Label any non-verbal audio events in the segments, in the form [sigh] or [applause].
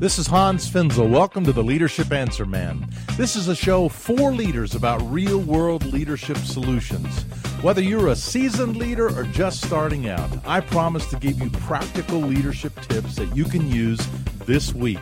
This is Hans Finzel. Welcome to the Leadership Answer Man. This is a show for leaders about real world leadership solutions. Whether you're a seasoned leader or just starting out, I promise to give you practical leadership tips that you can use this week.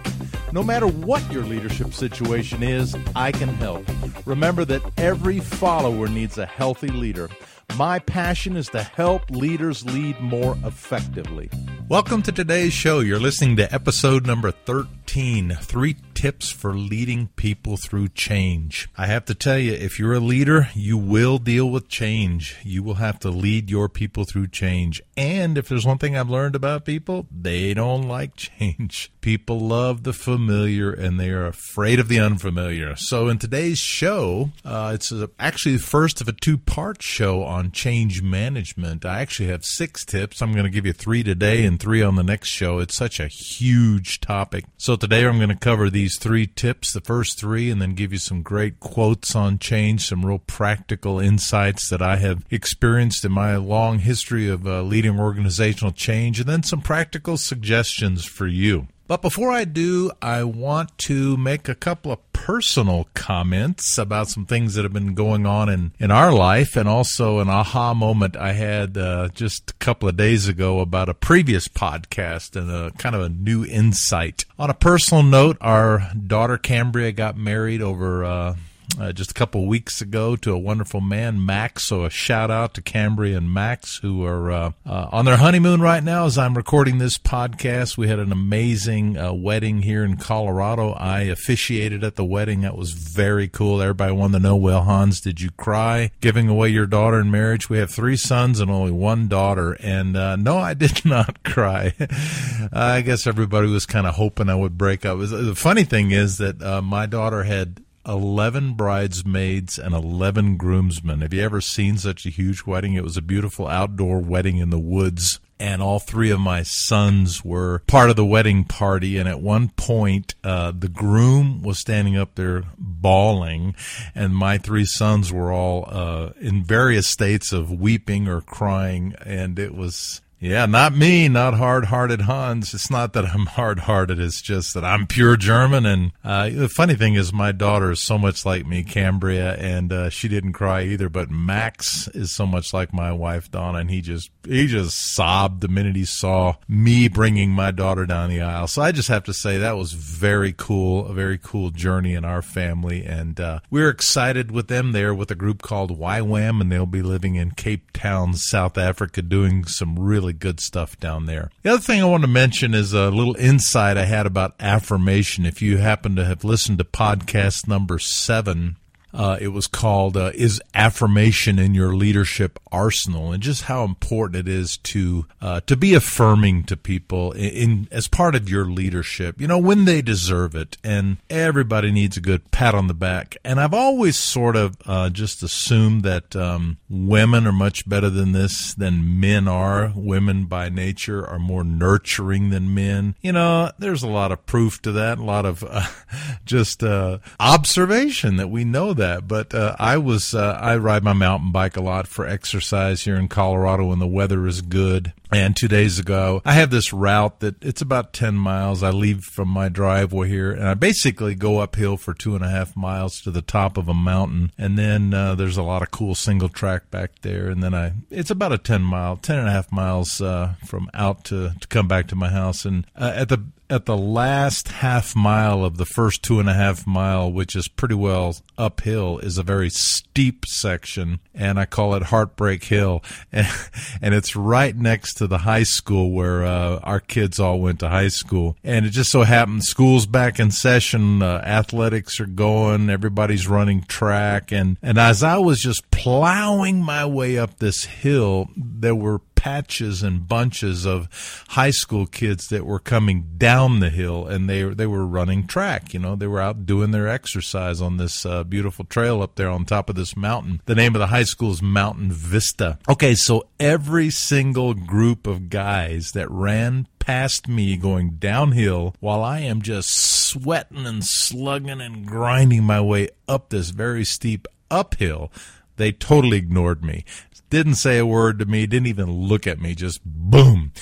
No matter what your leadership situation is, I can help. Remember that every follower needs a healthy leader. My passion is to help leaders lead more effectively. Welcome to today's show. You're listening to episode number 13 Three Tips for Leading People Through Change. I have to tell you, if you're a leader, you will deal with change. You will have to lead your people through change. And if there's one thing I've learned about people, they don't like [laughs] change. People love the familiar and they are afraid of the unfamiliar. So in today's show, uh, it's actually the first of a two part show on change management. I actually have six tips. I'm going to give you three today and three on the next show. It's such a huge topic. So today I'm going to cover these three tips, the first three, and then give you some great quotes on change, some real practical insights that I have experienced in my long history of uh, leading organizational change, and then some practical suggestions for you. But before I do, I want to make a couple of personal comments about some things that have been going on in, in our life and also an aha moment I had uh, just a couple of days ago about a previous podcast and a kind of a new insight. On a personal note, our daughter Cambria got married over. Uh, uh, just a couple weeks ago to a wonderful man, Max. So a shout out to Cambria and Max, who are uh, uh, on their honeymoon right now. As I'm recording this podcast, we had an amazing uh, wedding here in Colorado. I officiated at the wedding. That was very cool. Everybody wanted to know, well, Hans, did you cry giving away your daughter in marriage? We have three sons and only one daughter, and uh, no, I did [laughs] not cry. [laughs] I guess everybody was kind of hoping I would break up. The funny thing is that uh, my daughter had 11 bridesmaids and 11 groomsmen. Have you ever seen such a huge wedding? It was a beautiful outdoor wedding in the woods. And all three of my sons were part of the wedding party. And at one point, uh, the groom was standing up there bawling, and my three sons were all uh, in various states of weeping or crying. And it was yeah, not me, not hard hearted Hans. It's not that I'm [laughs] hard hearted, it's just that I'm pure German. And uh, the funny thing is, my daughter is so much like me, Cambria, and uh, she didn't cry either. But Max is so much like my wife, Donna, and he just he just sobbed the minute he saw me bringing my daughter down the aisle. So I just have to say that was very cool, a very cool journey in our family. And uh, we're excited with them there with a group called YWAM, and they'll be living in Cape Town, South Africa, doing some really good stuff down there. The other thing I want to mention is a little insight I had about affirmation. If you happen to have listened to podcast number seven, uh, it was called uh, "Is Affirmation in Your Leadership Arsenal?" and just how important it is to uh, to be affirming to people in, in, as part of your leadership. You know when they deserve it, and everybody needs a good pat on the back. And I've always sort of uh, just assumed that um, women are much better than this than men are. Women by nature are more nurturing than men. You know, there's a lot of proof to that, a lot of uh, [laughs] just uh, observation that we know that that. But uh, I was uh, I ride my mountain bike a lot for exercise here in Colorado when the weather is good. And two days ago, I have this route that it's about 10 miles. I leave from my driveway here and I basically go uphill for two and a half miles to the top of a mountain. And then uh, there's a lot of cool single track back there. And then I, it's about a 10 mile, 10 and a half miles uh, from out to, to come back to my house. And uh, at the at the last half mile of the first two and a half mile, which is pretty well uphill, is a very steep section, and I call it Heartbreak Hill, and, [laughs] and it's right next to the high school where uh, our kids all went to high school. And it just so happened school's back in session, uh, athletics are going, everybody's running track, and and as I was just plowing my way up this hill, there were patches and bunches of high school kids that were coming down the hill and they they were running track you know. They were out doing their exercise on this uh, beautiful trail up there on top of this mountain. The name of the high school is Mountain Vista. Okay so every single group of guys that ran past me going downhill while I am just sweating and slugging and grinding my way up this very steep uphill they totally ignored me didn't say a word to me, didn't even look at me, just boom.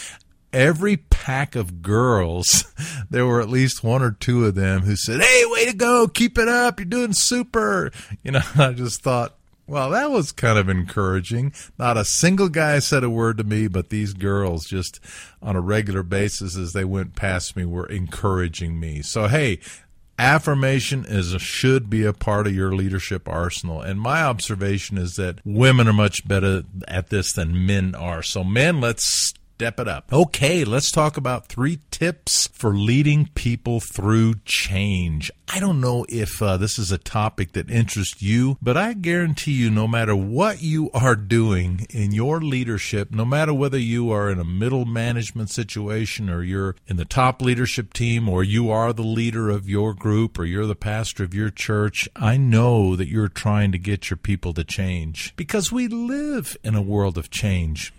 every pack of girls, [laughs] there were at least one or two of them who said, Hey, way to go. Keep it up. You're doing super. You know, [laughs] I just thought, well, that was kind of encouraging. Not a single guy said a word to me, but these girls just on a regular basis as they went past me were encouraging me. So, hey, affirmation is a, should be a part of your leadership arsenal. And my observation is that women are much better at this than men are. So men let's step it up. Okay, let's talk about three tips for leading people through change. I don't know if uh, this is a topic that interests you, but I guarantee you, no matter what you are doing in your leadership, no matter whether you are in a middle management situation or you're in the top leadership team or you are the leader of your group or you're the pastor of your church, I know that you're trying to get your people to change because we live in a world of change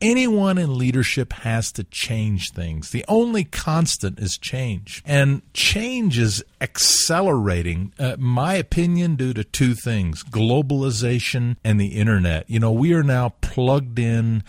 anyone in leadership has to change things. The only constant is change. And change is accelerating, uh, my opinion, due to two things globalization and the internet. You know, we are now plugged in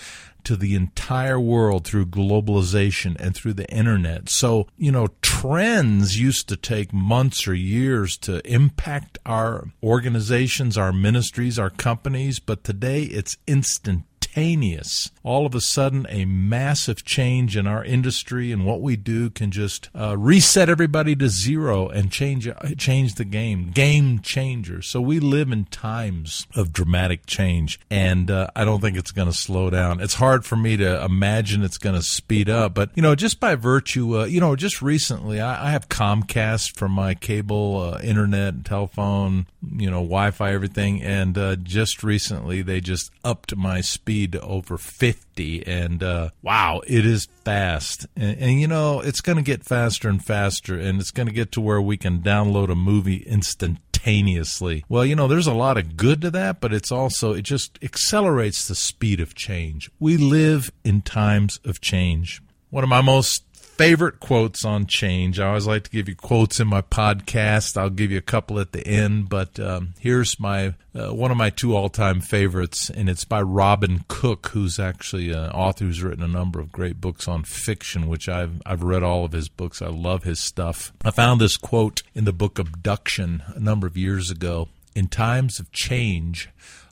to the entire world through globalization and through the internet. So, you know, trends used to take months or years to impact our organizations, our ministries, our companies, but today it's instant instantaneous. All of a sudden, a massive change in our industry and what we do can just uh, reset everybody to zero and change change the game. Game changer. So we live in times of dramatic change, and uh, I don't think it's going to slow down. It's hard for me to imagine it's going to speed up, but you know, just by virtue, uh, you know, just recently, I, I have Comcast for my cable uh, internet, telephone, you know, Wi-Fi, everything, and uh, just recently they just upped my speed speed over 50 and uh, wow it is fast. And, and you know it's going to get faster and faster and it's going to get to where we can download a movie instantaneously. Well you know there's a lot of good to that but it's also it just accelerates the speed of change. We live in times of change. One of my most favorite quotes on change. I always like to give you quotes in my podcast. I'll give you a couple at the end, but um, here's my uh, one of my two all-time favorites, and it's by Robin Cook, who's actually an author who's written a number of great books on fiction, which I've I've read all of his books. I love his stuff. I found this quote in the book Abduction a number of years ago. In times of change,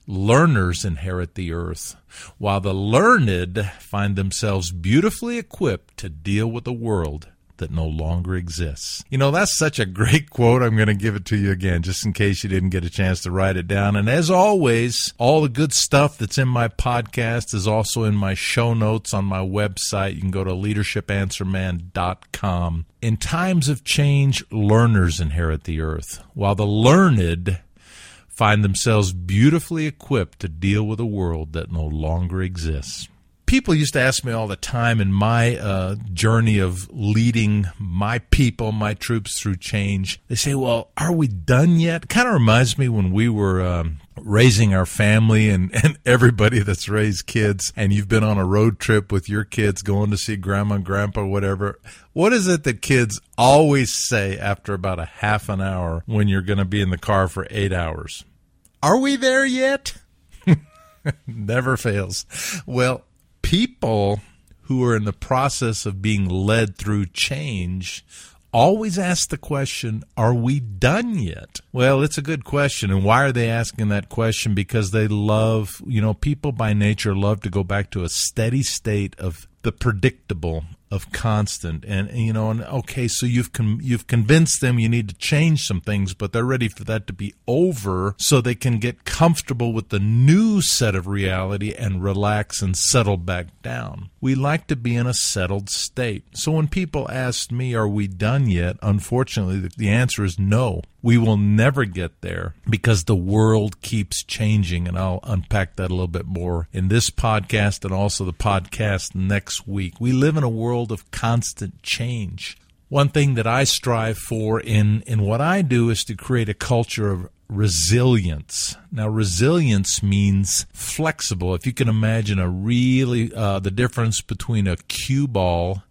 learners inherit the earth, while the learned find themselves beautifully equipped to deal with a world that no longer exists. You know, that's such a great [laughs] quote. I'm going to give it to you again, just in case you didn't get a chance to write it down. And as always, all the good stuff that's in my podcast is also in my show notes on my website. You can go to leadershipanswerman.com. In times of change, learners inherit the earth, while the learned find themselves beautifully equipped to deal with a world that no longer exists. People used to ask me all the time in my uh, journey of leading my people, my troops through change. They say, Well, are we done yet? Kind of reminds me when we were um, raising our family and, [laughs] and everybody that's raised kids and you've been on a road trip with your kids going to see grandma and grandpa whatever what is it that kids always say after about a half an hour when you're going to be in the car for eight hours are we there yet? [laughs] Never fails. Well, people who are in the process of being led through change always ask the question, Are we done yet? Well, it's a good question. And why are they asking that question? Because they love, you know, people by nature love to go back to a steady state of the predictable of constant. And, and, you know and okay so you've you've convinced them you need to change some things but they're ready for that to be over so they can get comfortable with the new set of reality and relax and settle back down. We like to be in a settled state. So when people ask me are we done yet? Unfortunately the, the answer is no we will never get there because the world keeps changing and I'll unpack that a little bit more in this podcast and also the podcast next week we live in a world of constant change. One thing that I strive for in, in what I do is to create a culture of resilience. Now, resilience means flexible. If you can imagine a really, uh, the difference between a cue ball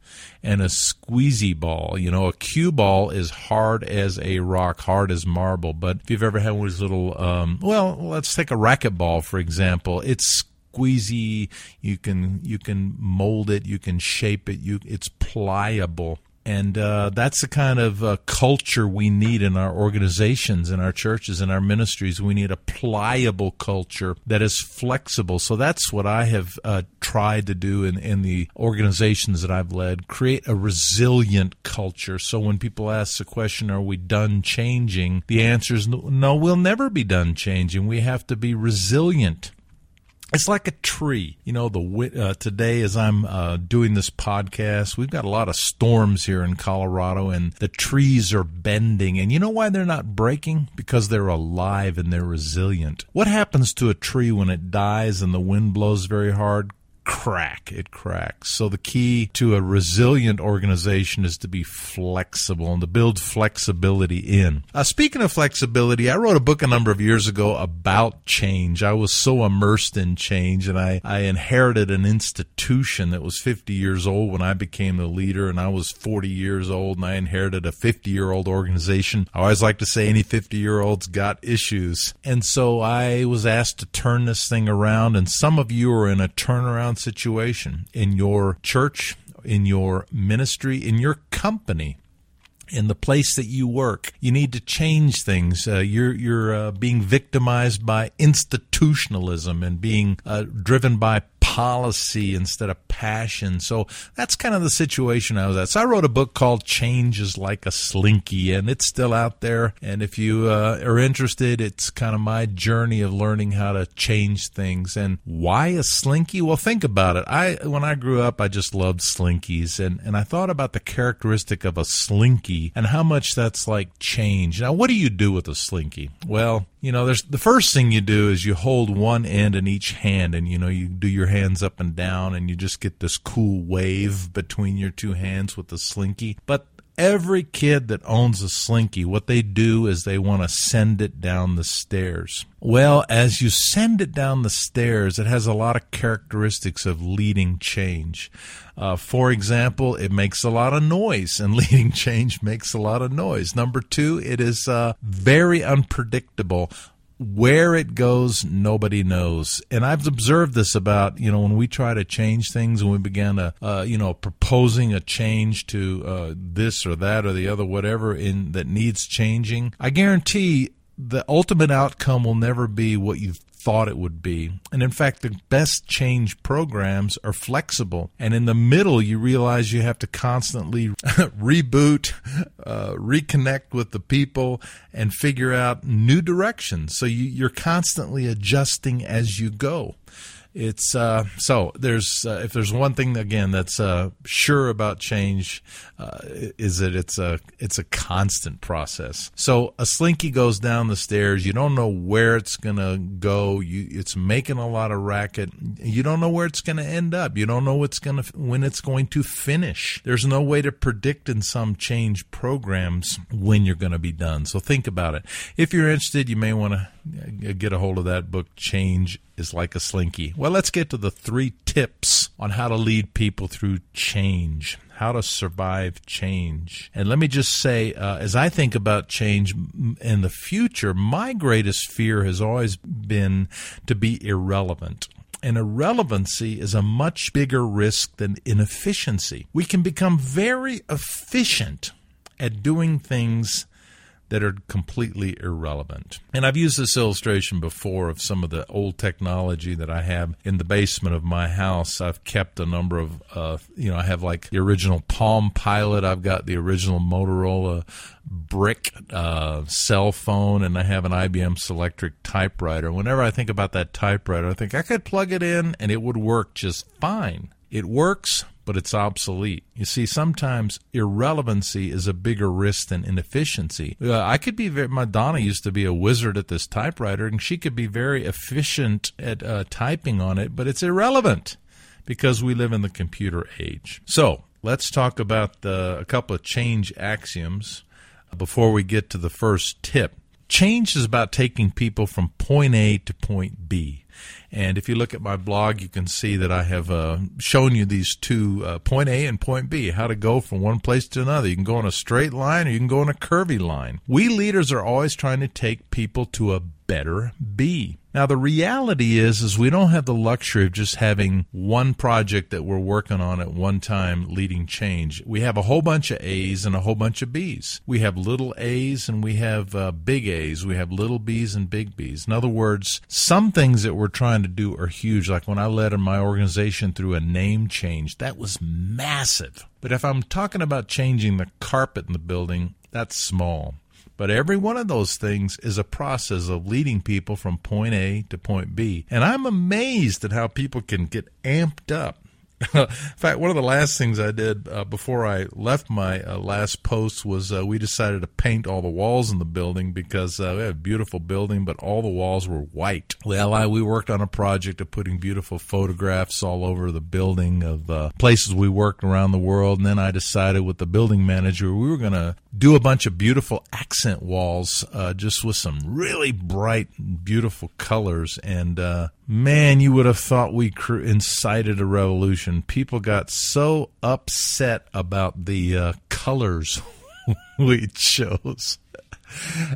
and a squeezy ball. You know, a cue ball is hard as a rock, hard as marble. But if you've ever had one of these little, um, well, let's take a racquetball, for example. It's squeezy. You can you can mold it. You can shape it. You it's pliable. And uh, that's the kind of uh, culture we need in our organizations, in our churches, in our ministries. We need a pliable culture that is flexible. So that's what I have uh, tried to do in, in the organizations that I've led create a resilient culture. So when people ask the question, Are we done changing? the answer is no, we'll never be done changing. We have to be resilient it's like a tree. You know, the uh, today as I'm uh, doing this podcast, we've got a lot of storms here in Colorado, and the trees are bending. And you know why they're not breaking? Because they're alive and they're resilient. What happens to a tree when it dies and the wind blows very hard? Crack, it cracks. So the key to a resilient organization is to be flexible and to build flexibility in. Uh, speaking of flexibility, I wrote a book a number of years ago about change. I was so immersed in change and I, I inherited an institution that was 50 years old when I became the leader and I was 40 years old and I inherited a 50 year old organization. I always like to say any 50 year old's got issues. And so I was asked to turn this thing around and some of you are in a turnaround situation in your church, in your ministry, in your company in the place that you work. You need to change things. Uh, you're you're uh, being victimized by institutionalism and being uh, driven by policy instead of passion. So that's kind of the situation I was at. So I wrote a book called Change is Like a Slinky, and it's still out there. And if you uh, are interested, it's kind of my journey of learning how to change things. And why a slinky? Well, think about it. I when I grew up, I just loved slinkies, and and I thought about the characteristic of a slinky and how much that's like change. Now, what do you do with a slinky? Well, you know, there's the first thing you do is you hold one end in each hand, and you know you do your hands up and down, and you just get this cool wave between your two hands with the slinky. But every kid that owns a slinky, what they do is they want to send it down the stairs. Well, as you send it down the stairs, it has a lot of characteristics of leading change. Uh, for example, it makes a lot of noise, and [laughs] leading change makes a lot of noise. Number two, it is uh, very unpredictable where it goes, nobody knows. And I've observed this about, you know, when we try to change things and we began to, uh, you know, proposing a change to uh, this or that or the other, whatever in that needs changing, I guarantee the ultimate outcome will never be what you thought it would be. And in fact, the best change programs are flexible. And in the middle, you realize you have to constantly [laughs] reboot, uh, reconnect with the people, and figure out new directions. So you, you're constantly adjusting as you go it's uh, so there's uh, if there's one thing again that's uh, sure about change uh, is that it's a it's a constant process. So a slinky goes down the stairs. You don't know where it's gonna go. You it's making a lot of racket. You don't know where it's gonna end up. You don't know what's gonna when it's going to finish. There's no way to predict in some change programs when you're going to be done. So think about it. If you're interested, you may want to get a hold of that book, Change is Like a Slinky. Well, let's get to the three tips on how to lead people through change, how to survive change. And let me just say, uh, as I think about change in the future, my greatest fear has always been to be irrelevant. And irrelevancy is a much bigger risk than inefficiency. We can become very efficient at doing things that are completely irrelevant. And I've used this illustration before of some of the old technology that I have in the basement of my house. I've kept a number of, uh, you know, I have like the original Palm Pilot, I've got the original Motorola brick uh, cell phone, and I have an IBM Selectric typewriter. Whenever I think about that typewriter, I think I could plug it in and it would work just fine. It works, but it's obsolete. You see, sometimes irrelevancy is a bigger risk than inefficiency. Uh, I could be very, my Donna used to be a wizard at this typewriter, and she could be very efficient at uh, typing on it, but it's irrelevant because we live in the computer age. So let's talk about a couple of change axioms before we get to the first tip. Change is about taking people from point A to point B. And if you look at my blog, you can see that I have uh, shown you these two uh, point A and point B, how to go from one place to another. You can go on a straight line or you can go on a curvy line. We leaders are always trying to take people to a better B. Now the reality is is we don't have the luxury of just having one project that we're working on at one time leading change. We have a whole bunch of A's and a whole bunch of B's. We have little A's and we have uh, big A's. We have little B's and big B's. In other words, some things that we're trying to do are huge. Like when I led my organization through a name change, that was massive. But if I'm talking about changing the carpet in the building, that's small. But every one of those things is a process of leading people from point A to point B. And I'm amazed at how people can get amped up in fact, one of the last things I did uh, before I left my uh, last post was uh, we decided to paint all the walls in the building because uh, we had a beautiful building, but all the walls were white. Well, I, we worked on a project of putting beautiful photographs all over the building of uh, places we worked around the world, and then I decided with the building manager we were going to do a bunch of beautiful accent walls uh, just with some really bright, beautiful colors. And man, you would have thought we cr- incited a revolution. People got so upset about the uh, colors [laughs] we chose.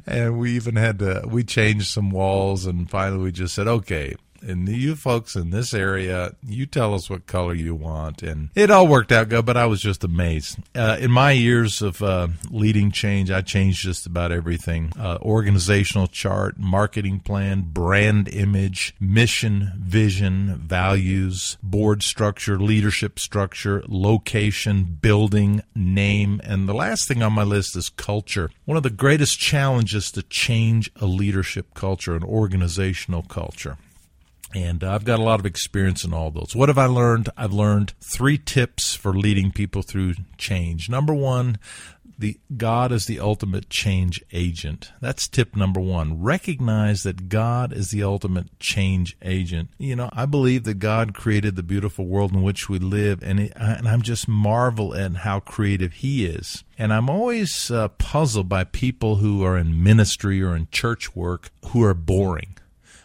and we even had to we changed some walls and finally we just said okay and you folks in this area, you tell us what color you want. And it all worked out good, but I was just amazed. Uh, in my years of uh, leading change, I changed just about everything uh, organizational chart, marketing plan, brand image, mission, vision, values, board structure, leadership structure, location, building, name. And the last thing on my list is culture. One of the greatest challenges to change a leadership culture, an organizational culture. And uh, I've got a lot of experience in all those. What have I learned? I've learned three tips for leading people through change. Number one, the God is the ultimate change agent. That's tip number one. Recognize that God is the ultimate change agent. You know, I believe that God created the beautiful world in which we live, and, it, and I'm just marvel at how creative He is. And I'm always uh, puzzled by people who are in ministry or in church work who are boring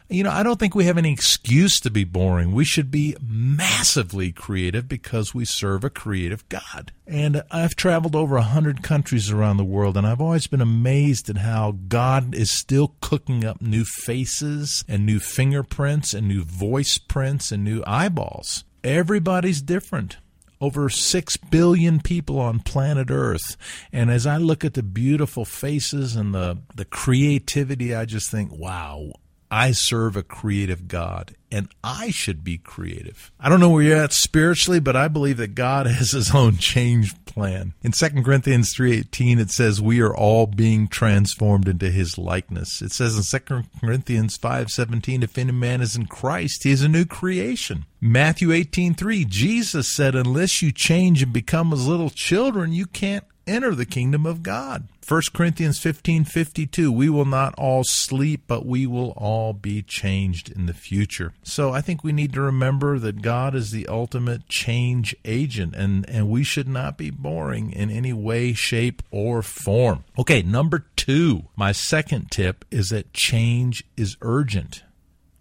you know, I don't think we have any excuse to be boring. We should be massively creative because we serve a creative God. And I've traveled over a hundred countries around the world, and I've always been amazed at how God is still cooking up new faces and new fingerprints and new voice prints and new eyeballs. Everybody's different over 6 billion people on planet Earth. And as I look at the beautiful faces and the, the creativity, I just think, wow, I serve a creative God and I should be creative. I don't know where you're at spiritually, but I believe that God [laughs] has his own change plan. In 2 Corinthians 3:18 it says we are all being transformed into his likeness. It says in 2 Corinthians 5:17 if any man is in Christ, he is a new creation. Matthew 18:3 Jesus said unless you change and become as little children, you can't enter the kingdom of God. 1 Corinthians 15:52 We will not all sleep but we will all be changed in the future. So I think we need to remember that God is the ultimate change agent and and we should not be boring in any way shape or form. Okay, number 2. My second tip is that change is urgent.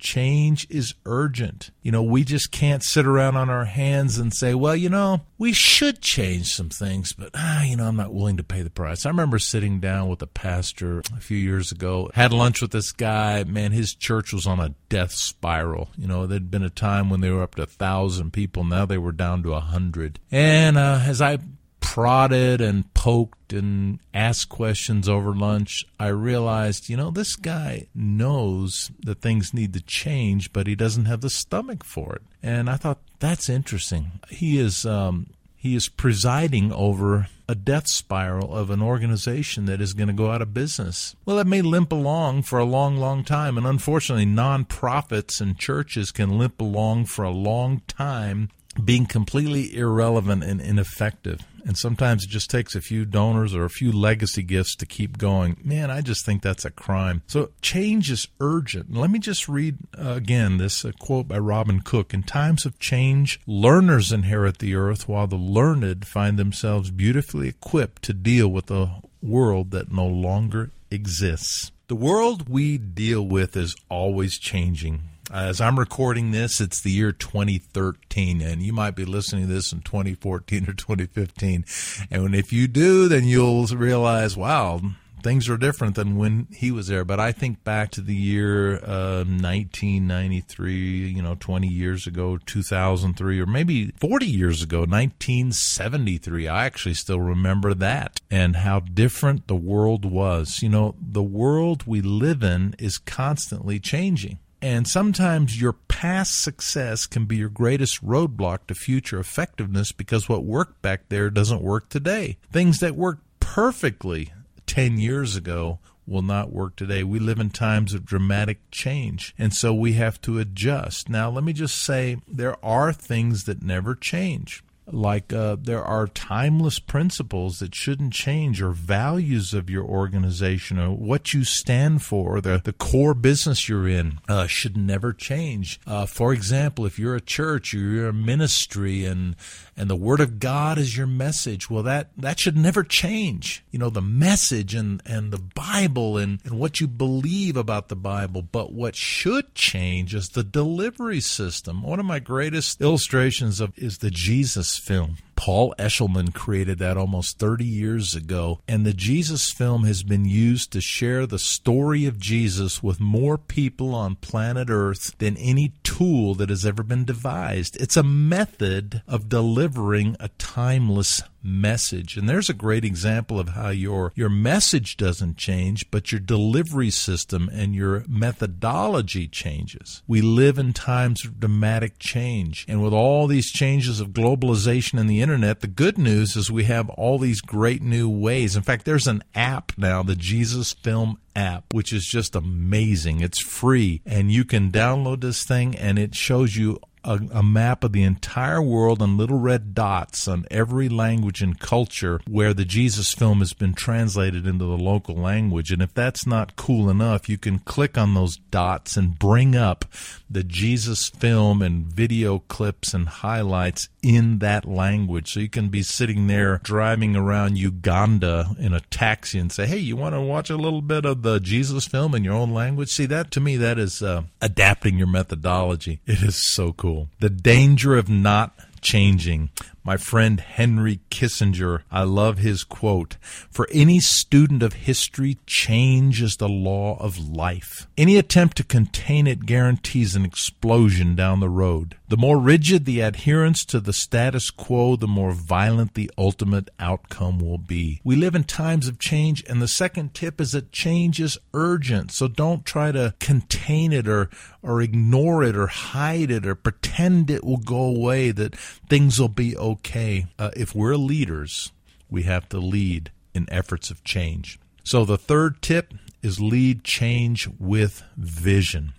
Change is urgent. You know, we just can't sit around on our hands and say, well, you know, we should change some things, but, ah, you know, I'm not willing to pay the price. I remember sitting down with a pastor a few years ago, had lunch with this guy. Man, his church was on a death spiral. You know, there'd been a time when they were up to a thousand people. Now they were down to a hundred. And uh, as I prodded and poked and asked questions over lunch, I realized, you know, this guy knows that things need to change, but he doesn't have the stomach for it. And I thought that's interesting. He is um, he is presiding over a death spiral of an organization that is going to go out of business. Well, it may limp along for a long, long time, and unfortunately, nonprofits and churches can limp along for a long time being completely irrelevant and ineffective. And sometimes it just takes a few donors or a few legacy gifts to keep going. Man, I just think that's a crime. So change is urgent. Let me just read uh, again this uh, quote by Robin Cook. In times of change, learners inherit the earth while the learned find themselves beautifully equipped to deal with a world that no longer exists. The world we deal with is always changing. As I'm recording this, it's the year 2013, and you might be listening to this in 2014 or 2015. And if you do, then you'll realize, wow, things are different than when he was there. But I think back to the year uh, 1993, you know, 20 years ago, 2003, or maybe 40 years ago, 1973. I actually still remember that and how different the world was. You know, the world we live in is constantly changing. And sometimes your past success can be your greatest roadblock to future effectiveness because what worked back there doesn't work today. Things that worked perfectly 10 years ago will not work today. We live in times of dramatic change, and so we have to adjust. Now, let me just say there are things that never change like uh, there are timeless principles that shouldn't change or values of your organization or what you stand for or the, the core business you're in uh, should never change. Uh, for example if you're a church or you're a ministry and and the word of god is your message well that that should never change. You know the message and and the bible and, and what you believe about the bible. But what should change is the delivery system. One of my greatest illustrations of is the jesus film. Paul Eshleman created that almost 30 years ago, and the Jesus film has been used to share the story of Jesus with more people on planet Earth than any tool that has ever been devised. It's a method of delivering a timeless message. And there's a great example of how your your message doesn't change, but your delivery system and your methodology changes. We live in times of dramatic change. And with all these changes of globalization and the internet, the good news is we have all these great new ways. In fact, there's an app now, the Jesus Film app, which is just amazing. It's free, and you can download this thing, and it shows you a, a, map of the entire world and little red dots on every language and culture where the Jesus film has been translated into the local language. And if that's not cool enough, you can click on those dots and bring up the Jesus film and video clips and highlights in that language. So you can be sitting there driving around Uganda in a taxi and say, hey, you want to watch a little bit of the Jesus film in your own language? See, that to me, that is uh, adapting your methodology. It is so cool. The danger of not changing. My friend Henry Kissinger, I love his quote For any student of history, change is the law of life. Any attempt to contain it guarantees an explosion down the road. The more rigid the adherence to the status quo, the more violent the ultimate outcome will be. We live in times of change, and the second tip is that change is urgent. So don't try to contain it or, or ignore it or hide it or pretend it will go away, that things will be okay okay. Uh, if we're leaders, we have to lead in efforts of change. So the third tip is lead change with vision.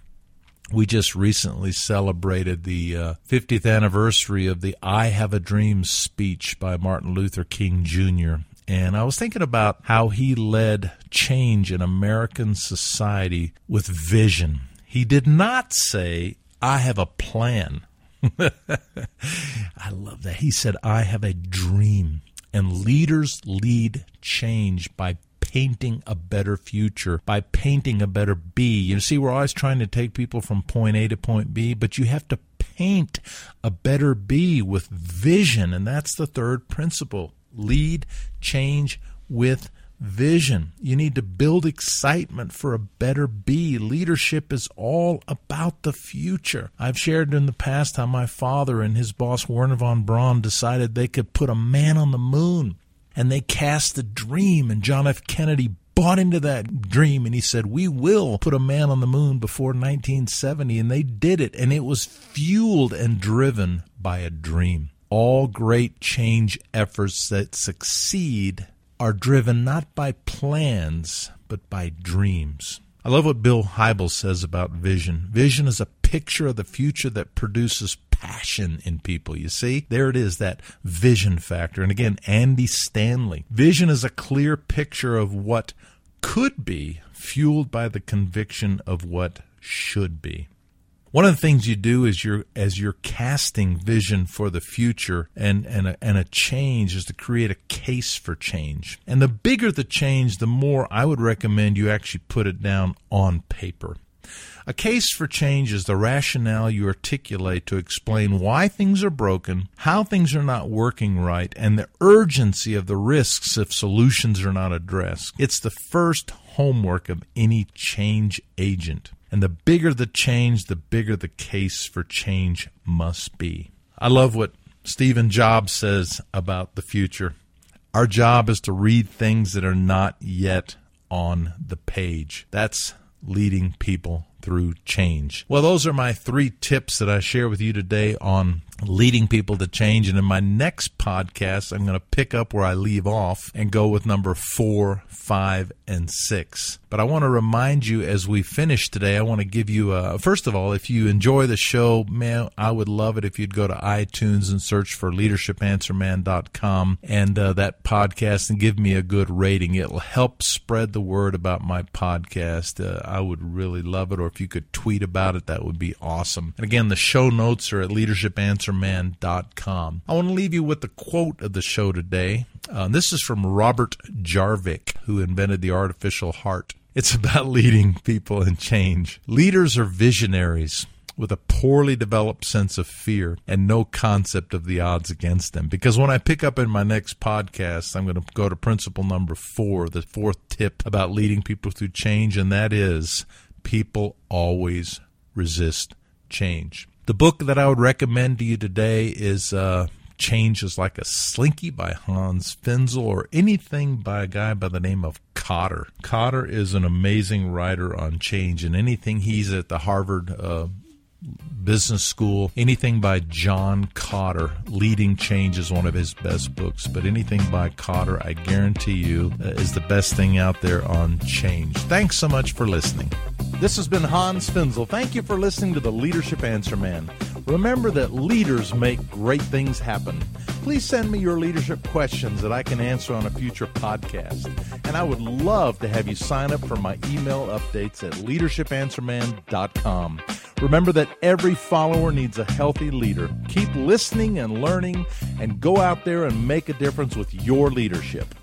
We just recently celebrated the uh, 50th anniversary of the I Have a Dream speech by Martin Luther King Jr. And I was thinking about how he led change in American society with vision. He did not say, I have a plan. [laughs] I love that. He said, I have a dream. And leaders lead change by painting a better future, by painting a better B. You see, we're always trying to take people from point A to point B, but you have to paint a better B with vision. And that's the third principle lead change with vision. You need to build excitement for a better be. Leadership is all about the future. I've shared in the past how my father and his boss, Wernher von Braun, decided they could put a man on the moon. And they cast the dream, and John F. Kennedy bought into that dream and he said, We will put a man on the moon before 1970. And they did it, and it was fueled and driven by a dream. All great change efforts that succeed are driven not by plans, but by dreams. I love what Bill Hybels says about vision. Vision is a picture of the future that produces passion in people. You see, there it is, that vision factor. And again, Andy Stanley. Vision is a clear picture of what could be, fueled by the conviction of what should be. One of the things you do is you're as you're casting vision for the future and and a, and a change is to create a case for change. And the bigger the change, the more I would recommend you actually put it down on paper. A case for change is the rationale you articulate to explain why things are broken, how things are not working right, and the urgency of the risks if solutions are not addressed. It's the first homework of any change agent. And the bigger the change, the bigger the case for change must be. I love what Stephen Jobs says about the future. Our job is to read things that are not yet on the page. That's leading people through change. Well, those are my three tips that I share with you today on leading people to change. And in my next podcast, I'm going to pick up where I leave off and go with number four, five, and six. But I want to remind you as we finish today, I want to give you a, first of all, if you enjoy the show, man, I would love it if you'd go to iTunes and search for leadershipanswerman.com and uh, that podcast and give me a good rating. It'll help spread the word about my podcast. Uh, I would really love it. Or if you could tweet about it, that would be awesome. And again, the show notes are at leadershipanswerman.com. I want to leave you with the quote of the show today. Uh, this is from Robert Jarvik, who invented the artificial heart. It's about [laughs] leading people in change. Leaders are visionaries with a poorly developed sense of fear and no concept of the odds against them. Because when I pick up in my next podcast, I'm going to go to principle number four, the fourth tip about leading people through change, and that is people always resist change. The book that I would recommend to you today is uh, Change is Like a Slinky by Hans Finzel or anything by a guy by the name of Kotter. Kotter is an amazing writer on change and anything he's at the Harvard uh, Business School. Anything by John Kotter. Leading Change is one of his best books, but anything by Kotter, I guarantee you, uh, is the best thing out there on change. Thanks so much for listening. This has been Hans Finzel. Thank you for listening to the Leadership Answer Man. Remember that leaders make great things happen. Please send me your leadership questions that I can answer on a future podcast. And I would love to have you sign up for my email updates at leadershipanswerman.com. Remember that every follower needs a healthy leader. Keep listening and learning and go out there and make a difference with your leadership.